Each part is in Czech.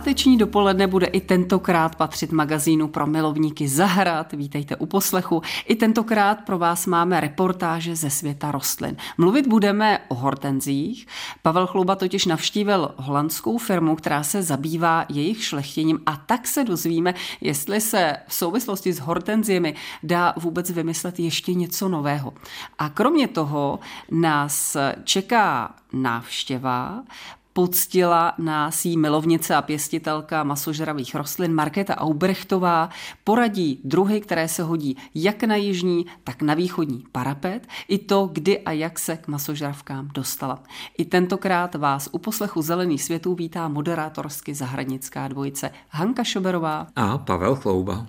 Páteční dopoledne bude i tentokrát patřit magazínu pro milovníky zahrad. Vítejte u poslechu. I tentokrát pro vás máme reportáže ze světa rostlin. Mluvit budeme o hortenzích. Pavel Chlouba totiž navštívil holandskou firmu, která se zabývá jejich šlechtěním a tak se dozvíme, jestli se v souvislosti s hortenziemi dá vůbec vymyslet ještě něco nového. A kromě toho nás čeká návštěva poctila nás jí milovnice a pěstitelka masožravých rostlin Markéta Aubrechtová, poradí druhy, které se hodí jak na jižní, tak na východní parapet, i to, kdy a jak se k masožravkám dostala. I tentokrát vás u poslechu Zelených světů vítá moderátorsky zahradnická dvojice Hanka Šoberová a Pavel Chlouba.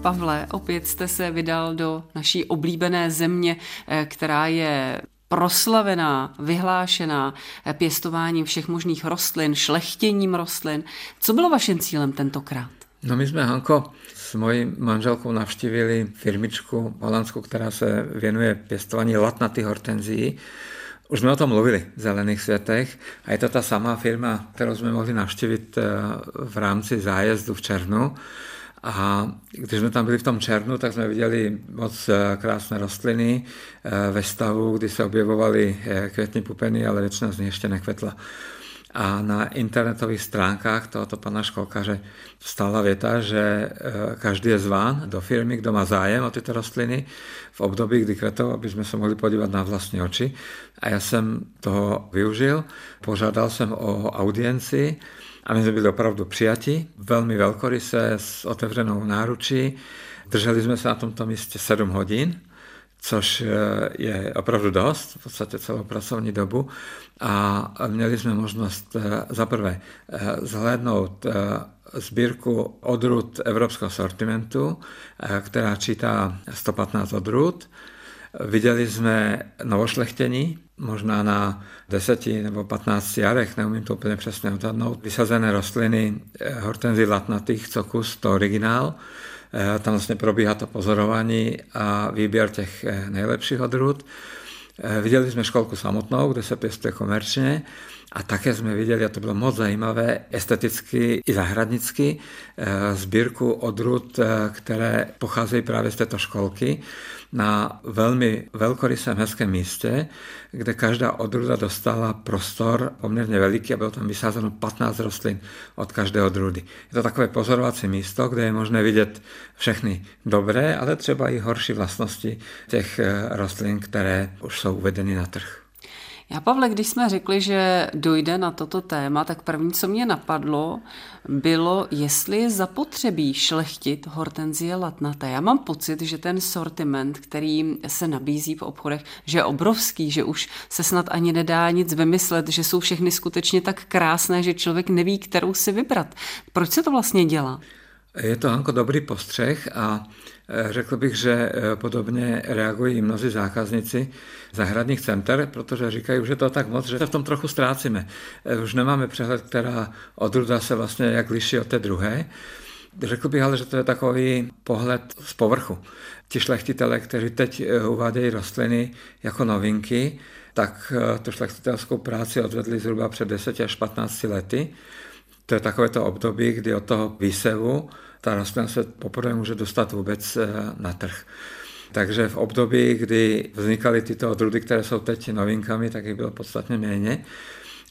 Pavle, opět jste se vydal do naší oblíbené země, eh, která je proslavená, vyhlášená eh, pěstováním všech možných rostlin, šlechtěním rostlin. Co bylo vaším cílem tentokrát? No my jsme, Hanko, s mojí manželkou navštívili firmičku holandskou, která se věnuje pěstování latnatých hortenzií. Už jsme o tom mluvili v Zelených světech a je to ta samá firma, kterou jsme mohli navštívit eh, v rámci zájezdu v červnu. A když jsme tam byli v tom červnu, tak jsme viděli moc eh, krásné rostliny eh, ve stavu, kdy se objevovaly eh, květní pupeny, ale většina z nich ještě nekvetla. A na internetových stránkách tohoto pana školkaře stála věta, že každý je zván do firmy, kdo má zájem o tyto rostliny v období, kdy kvetou, aby jsme se mohli podívat na vlastní oči. A já jsem toho využil, požádal jsem o audienci, a my jsme byli opravdu přijati, velmi velkoryse, s otevřenou náručí. Drželi jsme se na tomto místě 7 hodin, což eh, je opravdu dost, v podstatě celou pracovní dobu. A měli jsme možnost eh, za prvé eh, zhlédnout sbírku odrůd evropského sortimentu, která čítá 115 odrůd. Viděli jsme novošlechtění, možná na 10 nebo 15 jarech, neumím to úplně přesně odhadnout, vysazené rostliny eh, hortenzy latnatých, cokus, to originál. Eh, tam vlastně probíhá to pozorování a výběr těch eh, nejlepších odrůd. Viděli jsme školku samotnou, kde se pěstuje komerčně a také jsme viděli, a to bylo moc zajímavé, esteticky i zahradnicky, sbírku odrůd, které pocházejí právě z této školky na velmi velkorysém hezkém místě, kde každá odrůda dostala prostor poměrně veliký a bylo tam vysázeno 15 rostlin od každé odrůdy. Je to takové pozorovací místo, kde je možné vidět všechny dobré, ale třeba i horší vlastnosti těch eh, rostlin, které už jsou uvedeny na trh. Já, Pavle, když jsme řekli, že dojde na toto téma, tak první, co mě napadlo, bylo, jestli je zapotřebí šlechtit hortenzie latnaté. Já mám pocit, že ten sortiment, který se nabízí v obchodech, že je obrovský, že už se snad ani nedá nic vymyslet, že jsou všechny skutečně tak krásné, že člověk neví, kterou si vybrat. Proč se to vlastně dělá? Je to Hanko dobrý postřeh a řekl bych, že e, podobně reagují i mnozí zákazníci zahradních center, protože říkají, že to tak moc, že se v tom trochu ztrácíme. E, už nemáme přehled, která odruda se vlastně jak liší od té druhé. Řekl bych ale, že to je takový pohled z povrchu. Ti šlechtitele, kteří teď uvádějí rostliny jako novinky, tak tu šlechtitelskou práci odvedli zhruba před 10 až 15 lety to je takové to období, kdy od toho výsevu ta rostlina se poprvé může dostat vůbec eh, na trh. Takže v období, kdy vznikaly tyto odrůdy, které jsou teď novinkami, tak jich bylo podstatně méně.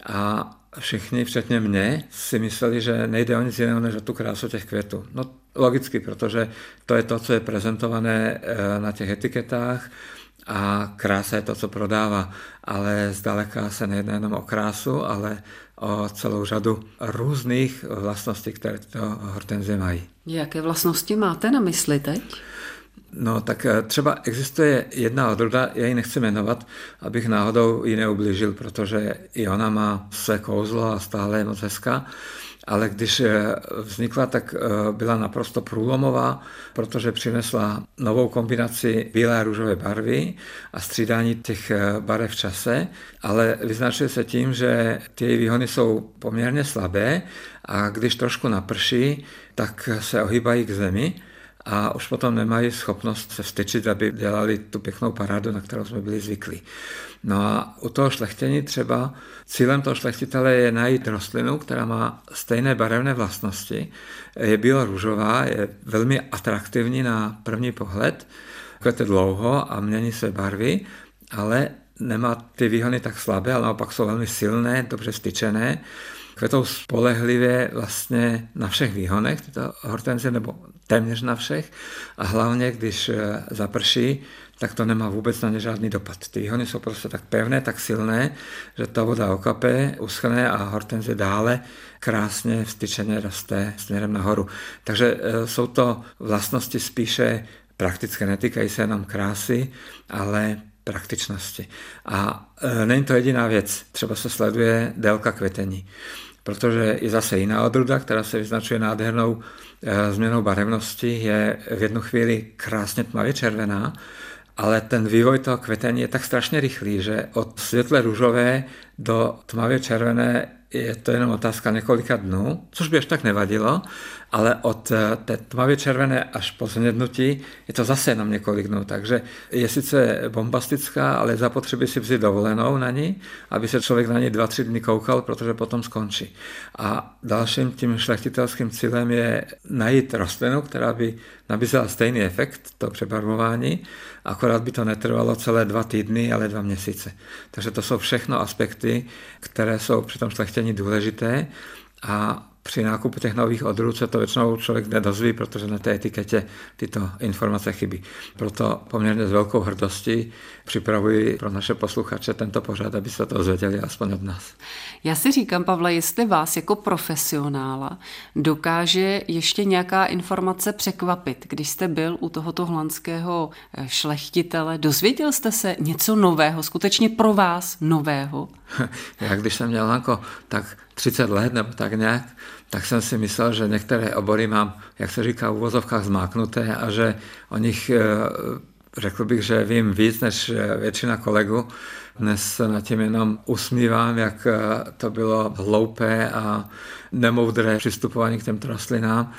A všichni, včetně mě, si mysleli, že nejde o nic jiného než o tu krásu těch květů. No logicky, protože to je to, co je prezentované eh, na těch etiketách a krása je to, co prodává. Ale zdaleka se nejedná jenom o krásu, ale celou řadu různých vlastností, které tyto hortenzie mají. Jaké vlastnosti máte na mysli teď? No tak eh, třeba existuje jedna odroda, já ji nechci jmenovat, abych náhodou ji neublížil, protože i ona má své kouzlo a stále je moc hezká. Ale když eh, vznikla, tak eh, byla naprosto průlomová, protože přinesla novou kombinaci bílé a růžové barvy a střídání těch eh, barev v čase, ale vyznačuje se tím, že ty výhony jsou poměrně slabé a když trošku naprší, tak se ohýbají k zemi a už potom nemají schopnost se vstyčit, aby dělali tu pěknou parádu, na kterou jsme byli zvyklí. No a u toho šlechtění třeba cílem toho šlechtitele je najít rostlinu, která má stejné barevné vlastnosti, je bílo-růžová, je velmi atraktivní na první pohled, kvete dlouho a mění své barvy, ale nemá ty výhony tak slabé, ale naopak jsou velmi silné, dobře styčené kvetou spolehlivě vlastně na všech výhonech tyto hortenzie, nebo téměř na všech. A hlavně, když eh, zaprší, tak to nemá vůbec na ně žádný dopad. Ty výhony jsou prostě tak pevné, tak silné, že ta voda okape, uschne a hortenzie dále krásně vstyčeně roste směrem nahoru. Takže eh, jsou to vlastnosti spíše praktické, netýkají se jenom krásy, ale praktičnosti. A e, není to jediná věc. Třeba se sleduje délka kvetení protože je zase jiná odruda, která se vyznačuje nádhernou eh, změnou barevnosti, je v jednu chvíli krásně tmavě červená, ale ten vývoj toho kvetení je tak strašně rychlý, že od světle růžové do tmavě červené je to jenom otázka několika dnů, což by až tak nevadilo, ale od eh, té tmavě červené až po znědnutí je to zase jenom několik dnů, takže je sice bombastická, ale zapotřebí si vzít dovolenou na ní, aby se člověk na ní dva, tři dny koukal, protože potom skončí. A dalším tím šlechtitelským cílem je najít rostlinu, která by nabízela stejný efekt, to přebarvování, akorát by to netrvalo celé dva týdny, ale dva měsíce. Takže to jsou všechno aspekty, které jsou při tom šlechtění důležité a při nákupu těch nových odrůd se to většinou člověk nedozví, protože na té etiketě tyto informace chybí. Proto poměrně s velkou hrdostí připravuji pro naše posluchače tento pořad, aby se to dozvěděli aspoň od nás. Já si říkám, Pavle, jestli vás jako profesionála dokáže ještě nějaká informace překvapit, když jste byl u tohoto holandského eh, šlechtitele, dozvěděl jste se něco nového, skutečně pro vás nového? Já když jsem měl Lanko, tak 30 let nebo tak nějak, tak jsem si myslel, že některé obory mám, jak se říká, v uvozovkách zmáknuté a že o nich eh, řekl bych, že vím víc než eh, většina kolegů. Dnes se nad tím jenom usmívám, jak eh, to bylo hloupé a nemoudré přistupování k těmto rostlinám.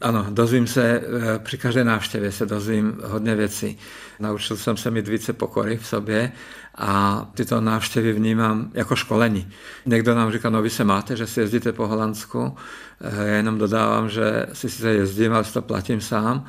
Ano, dozvím se, při každé návštěvě se dozvím hodně věcí. Naučil jsem se mít více pokory v sobě a tyto návštěvy vnímám jako školení. Někdo nám říká, no vy se máte, že si jezdíte po Holandsku, já jenom dodávám, že si sice jezdím, ale si to platím sám.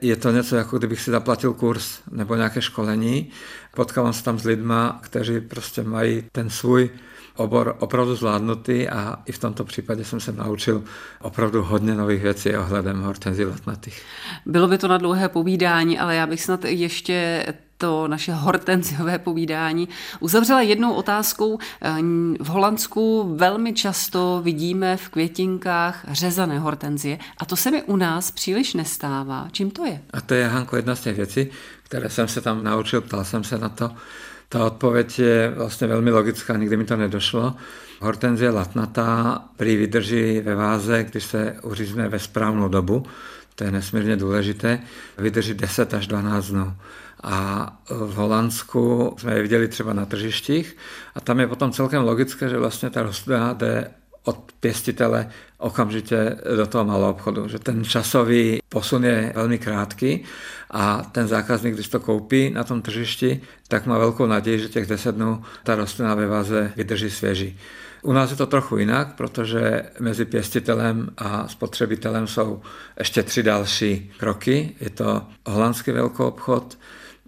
Je to něco, jako kdybych si zaplatil kurz nebo nějaké školení. Potkávám se tam s lidma, kteří prostě mají ten svůj obor opravdu zvládnutý a i v tomto případě jsem se naučil opravdu hodně nových věcí ohledem hortenzí latnatých. Bylo by to na dlouhé povídání, ale já bych snad ještě to naše hortenziové povídání uzavřela jednou otázkou. V Holandsku velmi často vidíme v květinkách řezané hortenzie a to se mi u nás příliš nestává. Čím to je? A to je, Hanko, jedna z těch věcí, které jsem se tam naučil, ptal jsem se na to. Ta odpověď je vlastně velmi logická, nikdy mi to nedošlo. Hortenzie latnatá prý vydrží ve váze, když se uřízne ve správnou dobu, to je nesmírně důležité, vydrží 10 až 12 dnů. A v Holandsku jsme je viděli třeba na tržištích a tam je potom celkem logické, že vlastně ta rostlina jde od pěstitele okamžitě do toho malého obchodu. Že ten časový posun je velmi krátký a ten zákazník, když to koupí na tom tržišti, tak má velkou naději, že těch 10 dnů ta rostlina ve váze vydrží svěží. U nás je to trochu jinak, protože mezi pěstitelem a spotřebitelem jsou ještě tři další kroky. Je to holandský velký obchod,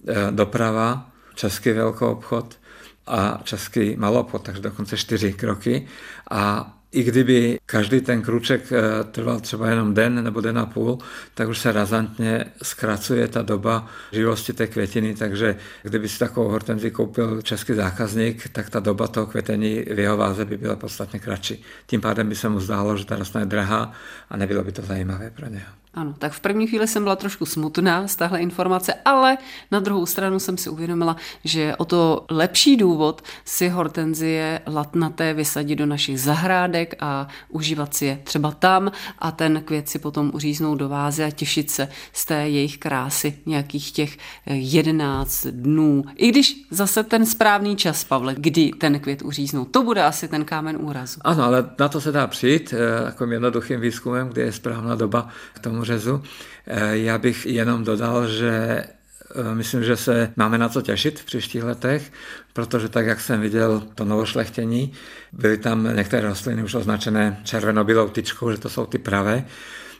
eh, doprava, český velký obchod a český malý obchod, takže dokonce čtyři kroky. A i kdyby každý ten kruček eh, trval třeba jenom den nebo den a půl, tak už se razantně zkracuje ta doba živosti té květiny, takže kdyby si takovou hortenzi koupil český zákazník, tak ta doba toho květení v jeho váze by byla podstatně kratší. Tím pádem by se mu zdálo, že ta rostlina je drahá a nebylo by to zajímavé pro něho. Ano, tak v první chvíli jsem byla trošku smutná z tahle informace, ale na druhou stranu jsem si uvědomila, že o to lepší důvod si hortenzie latnaté vysadit do našich zahrádek a užívat si je třeba tam a ten květ si potom uříznout do vázy a těšit se z té jejich krásy nějakých těch 11 dnů. I když zase ten správný čas, Pavle, kdy ten květ uříznout, to bude asi ten kámen úrazu. Ano, ale na to se dá přijít eh, takovým jednoduchým výzkumem, kde je správná doba k tomu řezu. Eh, já bych jenom dodal, že eh, myslím, že se máme na co těšit v příštích letech, protože tak, jak jsem viděl to novošlechtění, byly tam některé rostliny už označené červeno-bílou tyčkou, že to jsou ty pravé.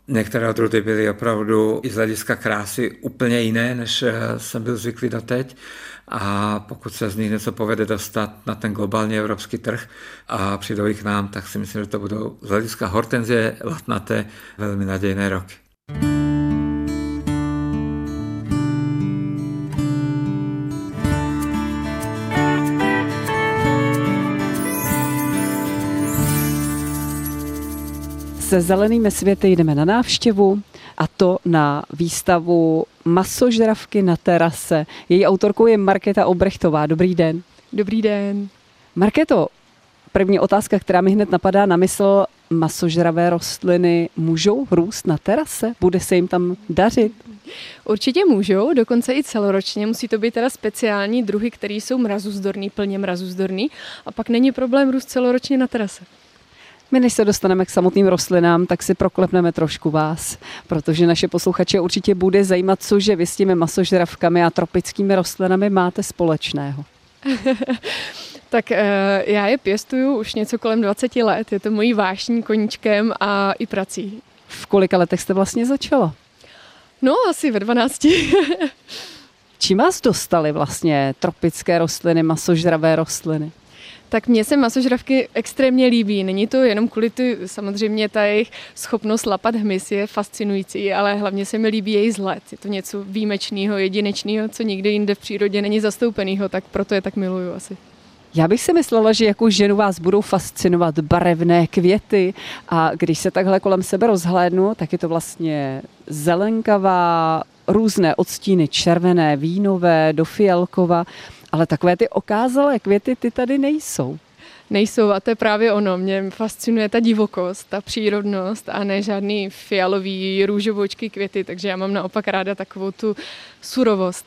Některé odrůdy byly opravdu i z hlediska krásy úplně jiné, než eh, jsem byl zvyklý doteď. A pokud se z nich něco povede dostat na ten globální evropský trh a přijdou k nám, tak si myslím, že to budou z hlediska hortenzie latnaté velmi nadějné roky. Se zelenými světy jdeme na návštěvu a to na výstavu Masožravky na terase. Její autorkou je Markéta Obrechtová. Dobrý den. Dobrý den. Marketo, první otázka, která mi hned napadá na mysl, masožravé rostliny můžou růst na terase? Bude se jim tam dařit? Určitě můžou, dokonce i celoročně. Musí to být teda speciální druhy, které jsou mrazuzdorný, plně mrazuzdorný a pak není problém růst celoročně na terase. My než se dostaneme k samotným rostlinám, tak si proklepneme trošku vás, protože naše posluchače určitě bude zajímat, cože vy s těmi masožravkami a tropickými rostlinami máte společného. tak eh, já je pěstuju už něco kolem 20 let. Je to mojí vášní koníčkem a i prací. V kolika letech jste vlastně začala? No, asi ve 12. Čím vás dostali vlastně tropické rostliny, masožravé rostliny? Tak mně se masožravky extrémně líbí. Není to jenom kvůli ty, samozřejmě ta jejich schopnost lapat hmyz je fascinující, ale hlavně se mi líbí její vzhled. Je to něco výjimečného, jedinečného, co nikde jinde v přírodě není zastoupeného, tak proto je tak miluju asi. Já bych si myslela, že jako ženu vás budou fascinovat barevné květy a když se takhle kolem sebe rozhlédnu, tak je to vlastně zelenkavá, různé odstíny červené, vínové, do fialkova ale takové ty okázalé květy, ty tady nejsou. Nejsou a to je právě ono. Mě fascinuje ta divokost, ta přírodnost a ne žádný fialový růžovočky květy, takže já mám naopak ráda takovou tu surovost.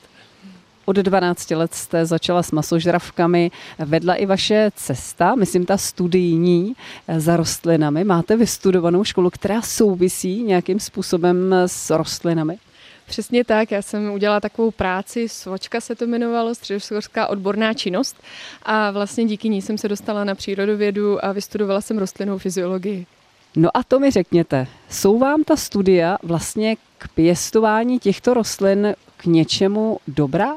Od 12 let jste začala s masožravkami. Vedla i vaše cesta, myslím ta studijní, za rostlinami. Máte vystudovanou školu, která souvisí nějakým způsobem s rostlinami? Přesně tak, já jsem udělala takovou práci, Svočka se to jmenovalo, středoškolská odborná činnost a vlastně díky ní jsem se dostala na přírodovědu a vystudovala jsem rostlinnou fyziologii. No a to mi řekněte, jsou vám ta studia vlastně k pěstování těchto rostlin k něčemu dobrá?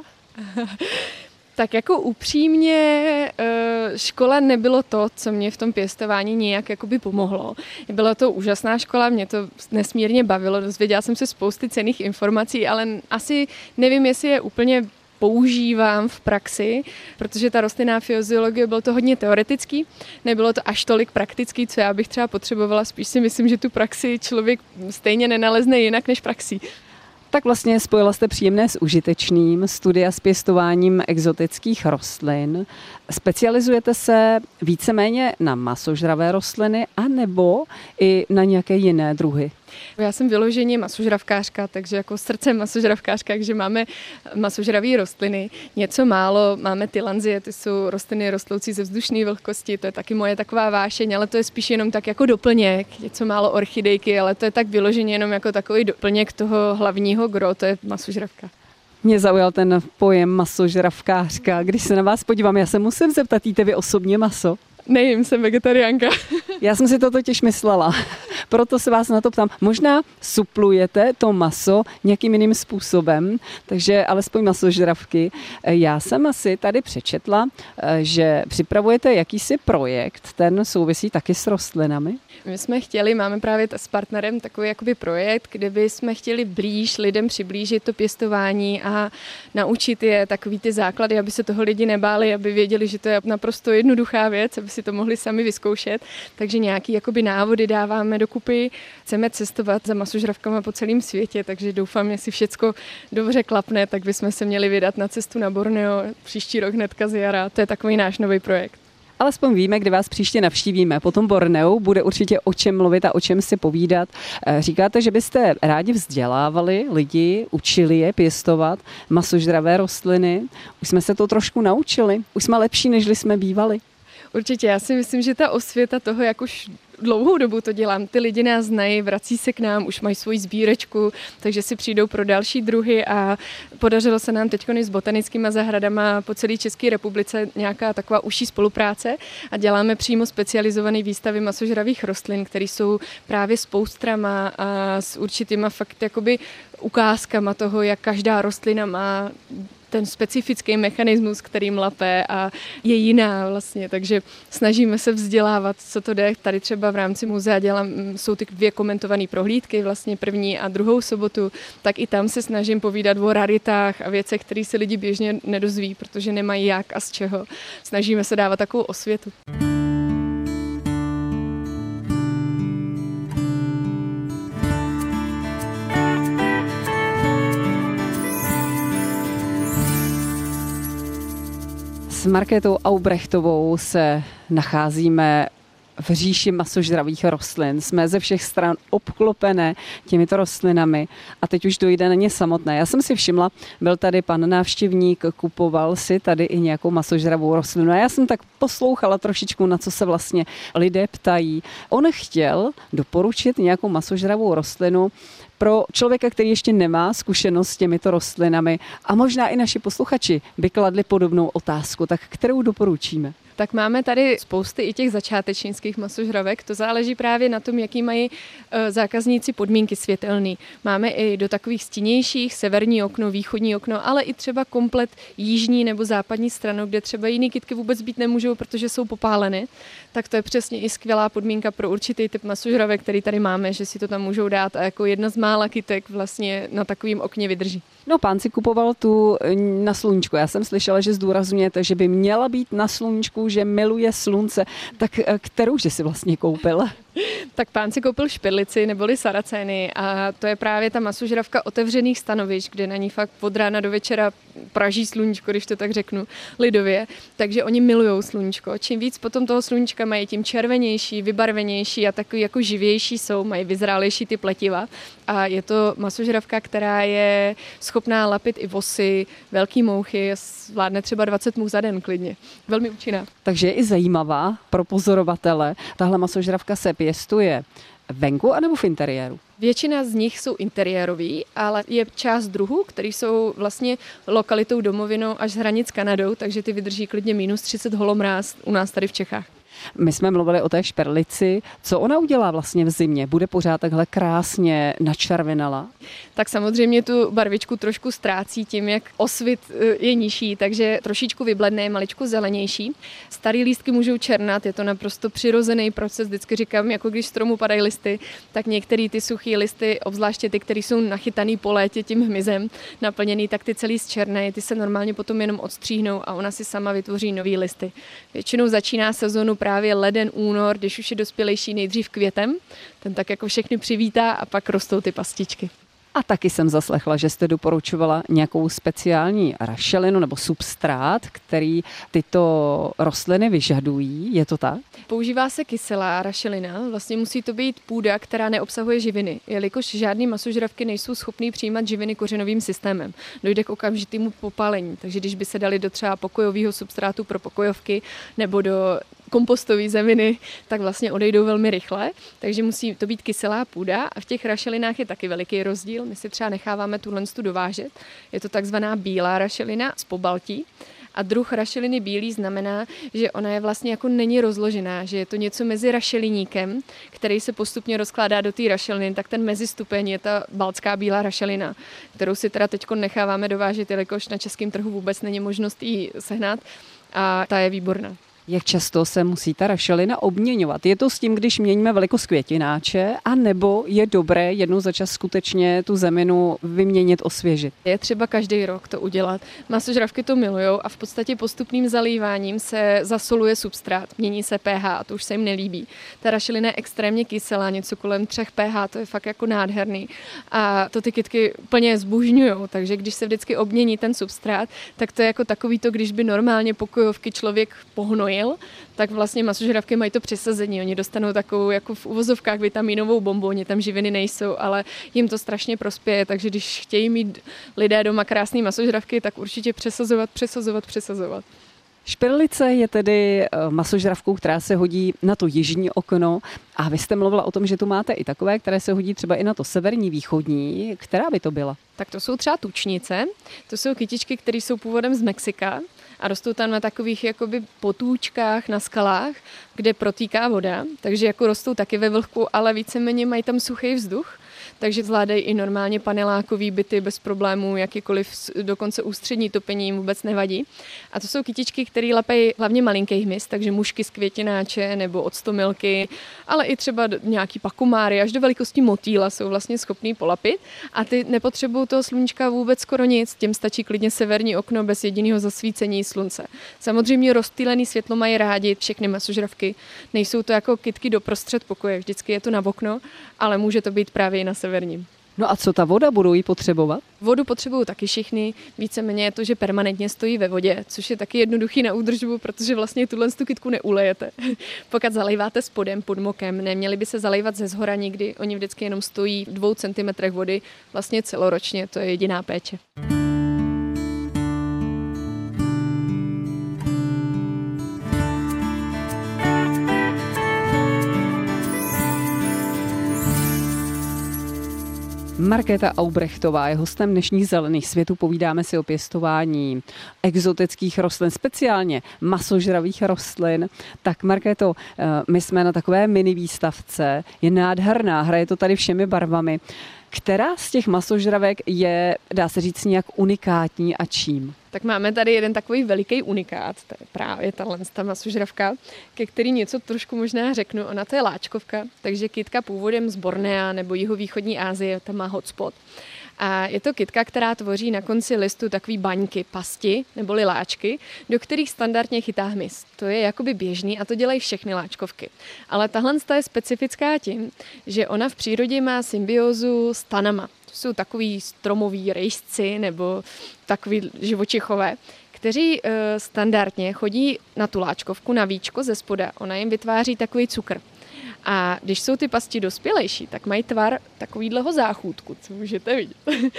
Tak jako upřímně, eh, škola nebylo to, co mě v tom pěstování nějak jakoby pomohlo. Byla to úžasná škola, mě to nesmírně bavilo, dozvěděla jsem se spousty cených informací, ale asi nevím, jestli je úplně používám v praxi, protože ta rostlinná fyziologie bylo to hodně teoretický, nebylo to až tolik praktický, co já bych třeba potřebovala. Spíš si myslím, že tu praxi člověk stejně nenalezne jinak než praxí. Tak vlastně spojila jste příjemné s užitečným, studia s pěstováním exotických rostlin. Specializujete se víceméně na masožravé rostliny anebo i na nějaké jiné druhy? Já jsem vyloženě masožravkářka, takže jako srdce masožravkářka, takže máme masožravé rostliny. Něco málo máme tylanzie, ty jsou rostliny rostloucí ze vzdušné vlhkosti, to je taky moje taková vášeň, ale to je spíš jenom tak jako doplněk. Něco málo orchidejky, ale to je tak vyloženě jenom jako takový doplněk toho hlavního gro, to je masožravka. Mě zaujal ten pojem masožravkářka. Když se na vás podívám, já se musím zeptat, jíte vy osobně maso? Nejím, jsem vegetariánka. Já jsem si to totiž myslela, proto se vás na to ptám. Možná suplujete to maso nějakým jiným způsobem, takže alespoň masožravky. Já jsem asi tady přečetla, že připravujete jakýsi projekt, ten souvisí taky s rostlinami. My jsme chtěli, máme právě s partnerem takový jakoby projekt, kde by jsme chtěli blíž lidem přiblížit to pěstování a naučit je takový ty základy, aby se toho lidi nebáli, aby věděli, že to je naprosto jednoduchá věc, aby si to mohli sami vyzkoušet. Takže nějaký jakoby návody dáváme do dokupy. Chceme cestovat za masožravkama po celém světě, takže doufám, že si všecko dobře klapne, tak bychom se měli vydat na cestu na Borneo příští rok hnedka z jara. To je takový náš nový projekt. Alespoň víme, kde vás příště navštívíme. Potom Borneu bude určitě o čem mluvit a o čem si povídat. Eh, říkáte, že byste rádi vzdělávali lidi, učili je pěstovat masožravé rostliny. Už jsme se to trošku naučili. Už jsme lepší, než jsme bývali. Určitě, já si myslím, že ta osvěta toho, jak už dlouhou dobu to dělám. Ty lidi nás znají, vrací se k nám, už mají svoji sbírečku, takže si přijdou pro další druhy a podařilo se nám teď s botanickými zahradama po celé České republice nějaká taková užší spolupráce a děláme přímo specializované výstavy masožravých rostlin, které jsou právě s poustrama a s určitýma fakt jakoby ukázkama toho, jak každá rostlina má ten specifický mechanismus, který mlape a je jiná vlastně, takže snažíme se vzdělávat, co to jde. Tady třeba v rámci muzea dělám, jsou ty dvě komentované prohlídky, vlastně první a druhou sobotu, tak i tam se snažím povídat o raritách a věcech, které se lidi běžně nedozví, protože nemají jak a z čeho. Snažíme se dávat takovou osvětu. Markétou Aubrechtovou se nacházíme v říši masožravých rostlin. Jsme ze všech stran obklopené těmito rostlinami a teď už dojde na ně samotné. Já jsem si všimla, byl tady pan návštěvník, kupoval si tady i nějakou masožravou rostlinu a já jsem tak poslouchala trošičku, na co se vlastně lidé ptají. On chtěl doporučit nějakou masožravou rostlinu, pro člověka, který ještě nemá zkušenost s těmito rostlinami a možná i naši posluchači by kladli podobnou otázku, tak kterou doporučíme? Tak máme tady spousty i těch začátečnických masožravek. To záleží právě na tom, jaký mají e, zákazníci podmínky světelný. Máme i do takových stínějších, severní okno, východní okno, ale i třeba komplet jižní nebo západní stranu, kde třeba jiný kytky vůbec být nemůžou, protože jsou popáleny. Tak to je přesně i skvělá podmínka pro určitý typ masožravek, který tady máme, že si to tam můžou dát a jako jedna z mála kytek vlastně na takovým okně vydrží. No, pán si kupoval tu eh, na sluníčku. Já jsem slyšela, že zdůrazňujete, že by měla být na sluníčku, že miluje slunce. Tak eh, kterou že si vlastně koupil? tak pán si koupil špidlici neboli saracény a to je právě ta masožravka otevřených stanovišť, kde na ní fakt od rána do večera praží sluníčko, když to tak řeknu lidově. Takže oni milují sluníčko. Čím víc potom toho sluníčka mají, tím červenější, vybarvenější a takový jako živější jsou, mají vyzrálejší ty pletiva. A je to masožravka, která je schopná lapit i vosy, velký mouchy, zvládne třeba 20 much za den klidně. Velmi účinná. Takže je i zajímavá pro pozorovatele. Tahle masožravka se pěstuje venku anebo v interiéru? Většina z nich jsou interiérový, ale je část druhů, které jsou vlastně lokalitou domovinou až z hranic Kanadou, takže ty vydrží klidně minus 30 holomráz u nás tady v Čechách. My jsme mluvili o té šperlici. Co ona udělá vlastně v zimě? Bude pořád takhle krásně načervenala? Tak samozřejmě tu barvičku trošku ztrácí tím, jak osvit eh, je nižší, takže trošičku vybledne, maličku zelenější. Starý lístky můžou černat, je to naprosto přirozený proces. Vždycky říkám, jako když stromu padají listy, tak některé ty suché listy, obzvláště ty, které jsou nachytaný po létě tím hmyzem, naplněný, tak ty celý zčerné, ty se normálně potom jenom odstříhnou a ona si sama vytvoří nový listy. Většinou začíná sezonu právě leden, únor, když už je dospělejší nejdřív květem, ten tak jako všechny přivítá a pak rostou ty pastičky. A taky jsem zaslechla, že jste doporučovala nějakou speciální rašelinu nebo substrát, který tyto rostliny vyžadují. Je to tak? Používá se kyselá rašelina. Vlastně musí to být půda, která neobsahuje živiny, jelikož žádné masožravky nejsou schopné přijímat živiny kořenovým systémem. Dojde k okamžitému popálení. Takže když by se dali do třeba pokojového substrátu pro pokojovky nebo do kompostové zeminy, tak vlastně odejdou velmi rychle, takže musí to být kyselá půda a v těch rašelinách je taky veliký rozdíl. My si třeba necháváme tuhle dovážet. Je to takzvaná bílá rašelina z pobaltí. A druh rašeliny bílý znamená, že ona je vlastně jako není rozložená, že je to něco mezi rašeliníkem, který se postupně rozkládá do té rašeliny, tak ten mezistupeň je ta baltská bílá rašelina, kterou si teda teď necháváme dovážet, jelikož na českém trhu vůbec není možnost ji sehnat a ta je výborná. Jak často se musí ta rašelina obměňovat? Je to s tím, když měníme velikost květináče, a nebo je dobré jednou za čas skutečně tu zeminu vyměnit, osvěžit? Je třeba každý rok to udělat. Masožravky to milují a v podstatě postupným zalíváním se zasoluje substrát, mění se pH a to už se jim nelíbí. Ta rašelina je extrémně kyselá, něco kolem 3 pH, to je fakt jako nádherný. A to ty kytky úplně zbužňují, takže když se vždycky obmění ten substrát, tak to je jako takový to, když by normálně pokojovky člověk pohnojil, tak vlastně masožravky mají to přesazení. Oni dostanou takovou jako v uvozovkách vitaminovou bombu, oni tam živiny nejsou, ale jim to strašně prospěje, takže když chtějí mít lidé doma krásné masožravky, tak určitě přesazovat, přesazovat, přesazovat. Šperlice je tedy eh, masožravkou, která se hodí na to jižní okno a vy jste mluvila o tom, že tu máte i takové, které se hodí třeba i na to severní, východní. Která by to byla? Tak to jsou třeba tučnice, to jsou kytičky, které jsou původem z Mexika a rostou tam na takových jakoby potůčkách na skalách, kde protýká voda, takže jako rostou taky ve vlhku, ale víceméně mají tam suchý vzduch takže zvládají i normálně panelákový byty bez problémů, jakýkoliv dokonce ústřední topení jim vůbec nevadí. A to jsou kytičky, které lepejí hlavně malinký hmyz, takže mušky z květináče nebo odstomilky, ale i třeba nějaký pakumáry až do velikosti motýla jsou vlastně schopný polapit a ty nepotřebují toho sluníčka vůbec skoro nic, těm stačí klidně severní okno bez jediného zasvícení slunce. Samozřejmě rozptýlený světlo mají rádi všechny masožravky, nejsou to jako kytky do prostřed pokoje, vždycky je to na okno, ale může to být právě i na severním. No a co ta voda, budou ji potřebovat? Vodu potřebují taky všichni, víceméně je to, že permanentně stojí ve vodě, což je taky jednoduchý na údržbu, protože vlastně tuhle tu kytku neulejete. Pokud zalejváte spodem pod mokem, neměli by se zalejvat ze zhora nikdy, oni vždycky jenom stojí v dvou centimetrech vody, vlastně celoročně, to je jediná péče. Markéta Aubrechtová je hostem dnešních zelených světů. Povídáme si o pěstování exotických rostlin, speciálně masožravých rostlin. Tak Markéto, eh, my jsme na takové mini výstavce. Je nádherná, hraje to tady všemi barvami. Která z těch masožravek je, dá se říct, nějak unikátní a čím? Tak máme tady jeden takový veliký unikát, to je právě ta masožravka, ke který něco trošku možná řeknu. Ona to je láčkovka, takže kytka původem z Bornea nebo jihovýchodní Asie, tam má hotspot. A je to kytka, která tvoří na konci listu takový baňky, pasti neboli láčky, do kterých standardně chytá hmyz. To je jakoby běžný a to dělají všechny láčkovky. Ale tahle je specifická tím, že ona v přírodě má symbiózu s tanama. Jsou takový stromoví rejsci nebo takový živočichové, kteří uh, standardně chodí na tu láčkovku, na víčko ze spoda. Ona jim vytváří takový cukr. A když jsou ty pasti dospělejší, tak mají tvar takovýhleho záchůdku, co můžete vidět.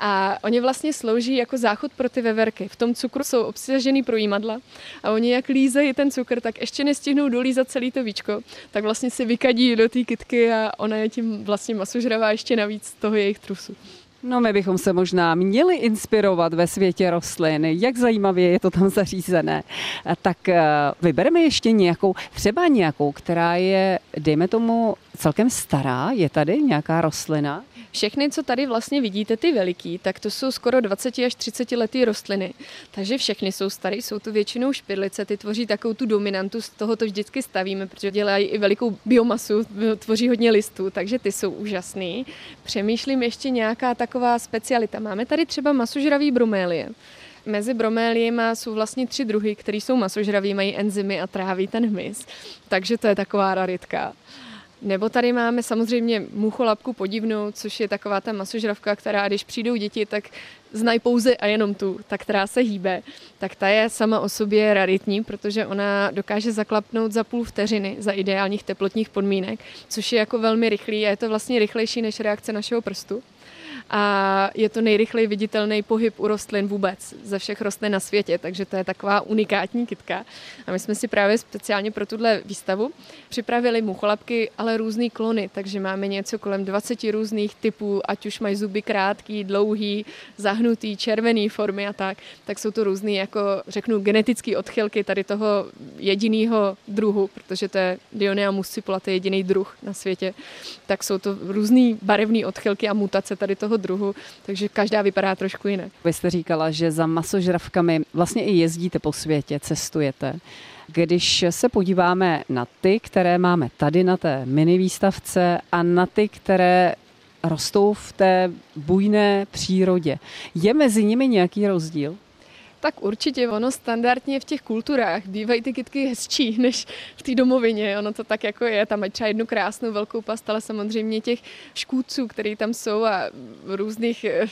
A oni vlastně slouží jako záchod pro ty veverky. V tom cukru jsou obsažený projímadla a oni jak lízají ten cukr, tak ještě nestihnou dolízat celý to víčko, tak vlastně si vykadí do té kytky a ona je tím vlastně masožravá ještě navíc toho jejich trusu. No my bychom se možná měli inspirovat ve světě rostlin, jak zajímavě je to tam zařízené. Tak eh, vybereme ještě nějakou, třeba nějakou, která je, dejme tomu, celkem stará. Je tady nějaká rostlina? Všechny, co tady vlastně vidíte, ty veliký, tak to jsou skoro 20 až 30 letý rostliny. Takže všechny jsou staré, jsou to většinou špidlice, ty tvoří takovou tu dominantu, z toho to vždycky stavíme, protože dělají i velikou biomasu, tvoří hodně listů, takže ty jsou úžasný. Přemýšlím ještě nějaká taková specialita. Máme tady třeba masožravý bromélie. Mezi broméliemi jsou vlastně tři druhy, které jsou masožraví, mají enzymy a tráví ten hmyz. Takže to je taková raritka. Nebo tady máme samozřejmě mucholapku podivnou, což je taková ta masožravka, která když přijdou děti, tak znají pouze a jenom tu, ta, která se hýbe. Tak ta je sama o sobě raritní, protože ona dokáže zaklapnout za půl vteřiny za ideálních teplotních podmínek, což je jako velmi rychlý a je to vlastně rychlejší než reakce našeho prstu a je to nejrychleji viditelný pohyb u rostlin vůbec ze všech rostlin na světě, takže to je taková unikátní kytka. A my jsme si právě speciálně pro tuhle výstavu připravili mucholapky, ale různé klony, takže máme něco kolem 20 různých typů, ať už mají zuby krátký, dlouhý, zahnutý, červený formy a tak, tak jsou to různé, jako řeknu, genetické odchylky tady toho jediného druhu, protože to je Dionea muscipula, to je jediný druh na světě, tak jsou to různé barevné odchylky a mutace tady toho druhu, takže každá vypadá trošku jinak. Vy jste říkala, že za masožravkami vlastně i jezdíte po světě, cestujete. Když se podíváme na ty, které máme tady na té mini výstavce a na ty, které rostou v té bujné přírodě, je mezi nimi nějaký rozdíl? Tak určitě, ono standardně v těch kulturách bývají ty kytky hezčí než v té domovině, ono to tak jako je, tam mají třeba jednu krásnou velkou past, ale samozřejmě těch škůdců, které tam jsou a různých eh,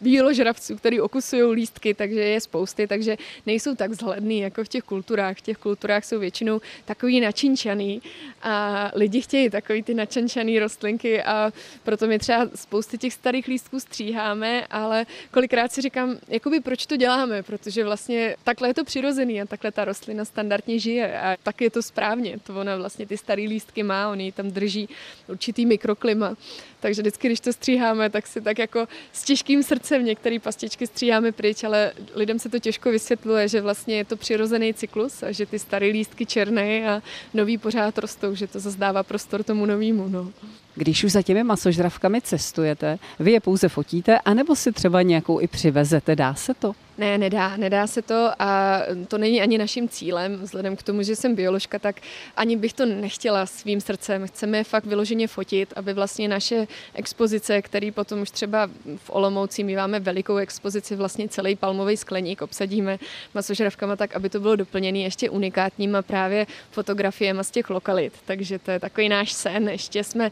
bíložravců, který okusují lístky, takže je spousty, takže nejsou tak vzhledný jako v těch kulturách. V těch kulturách jsou většinou takový načinčaný a lidi chtějí takový ty načinčaný rostlinky a proto my třeba spousty těch starých lístků stříháme, ale kolikrát si říkám, jakoby proč to děláme, protože vlastně takhle je to přirozený a takhle ta rostlina standardně žije a tak je to správně. To ona vlastně ty staré lístky má, oni tam drží určitý mikroklima. Takže vždycky, když to stříháme, tak si tak jako s těžkým srdcem některé pastičky stříháme pryč, ale lidem se to těžko vysvětluje, že vlastně je to přirozený cyklus a že ty staré lístky černé a nový pořád rostou, že to zazdává prostor tomu novému. No. Když už za těmi masožravkami cestujete, vy je pouze fotíte, anebo si třeba nějakou i přivezete, dá se to? Ne, nedá, nedá se to a to není ani naším cílem, vzhledem k tomu, že jsem bioložka, tak ani bych to nechtěla svým srdcem. Chceme je fakt vyloženě fotit, aby vlastně naše expozice, který potom už třeba v Olomouci míváme velikou expozici, vlastně celý palmový skleník obsadíme masožravkama tak, aby to bylo doplněné ještě unikátníma právě fotografiemi z těch lokalit. Takže to je takový náš sen. Ještě jsme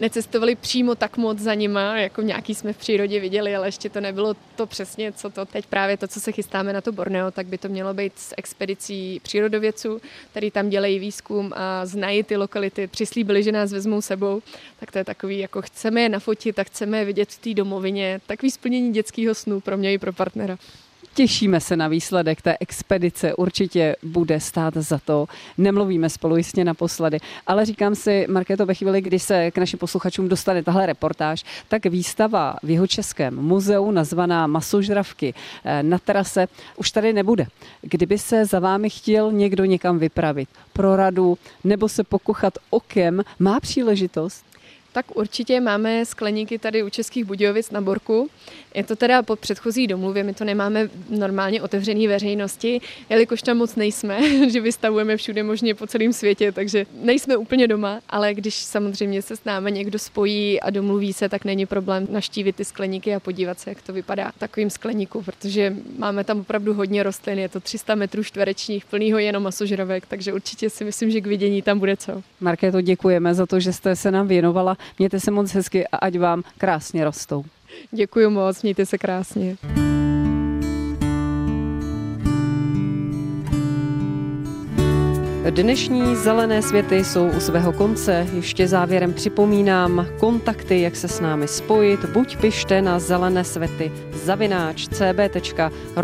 necestovali přímo tak moc za nima, jako nějaký jsme v přírodě viděli, ale ještě to nebylo to přesně, co to teď právě to, co se chystáme na to Borneo, tak by to mělo být s expedicí přírodovědců, který tam dělají výzkum a znají ty lokality, přislíbili, že nás vezmou sebou, tak to je takový, jako chceme je nafotit a chceme je vidět v té domovině, takový splnění dětského snu pro mě i pro partnera. Těšíme se na výsledek té expedice, určitě bude stát za to. Nemluvíme spolu jistě naposledy, ale říkám si, Markéto, ve chvíli, kdy se k našim posluchačům dostane tahle reportáž, tak výstava v jeho českém muzeu nazvaná Masožravky eh, na terase už tady nebude. Kdyby se za vámi chtěl někdo někam vypravit pro radu nebo se pokuchat okem, má příležitost? Tak určitě máme skleníky tady u Českých Budějovic na Borku. Je to teda po předchozí domluvě, my to nemáme normálně otevřený veřejnosti, jelikož tam moc nejsme, že vystavujeme všude možně po celém světě, takže nejsme úplně doma, ale když samozřejmě se s námi někdo spojí a domluví se, tak není problém naštívit ty skleníky a podívat se, jak to vypadá v takovým skleníku, protože máme tam opravdu hodně rostlin, je to 300 metrů čtverečních, plnýho jenom masožravek, takže určitě si myslím, že k vidění tam bude co. Markéto, děkujeme za to, že jste se nám věnovala. Mějte se moc hezky a ať vám krásně rostou. Děkuji moc, mějte se krásně. Dnešní zelené světy jsou u svého konce. Ještě závěrem připomínám kontakty, jak se s námi spojit. Buď pište na zelené světy zavináč cb.rozhlas.cz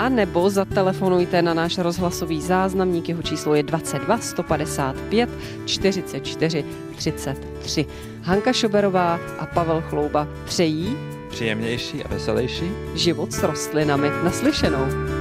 a nebo zatelefonujte na náš rozhlasový záznamník, jeho číslo je 22 155 44 33. Hanka Šoberová a Pavel Chlouba přejí příjemnější a veselější život s rostlinami naslyšenou.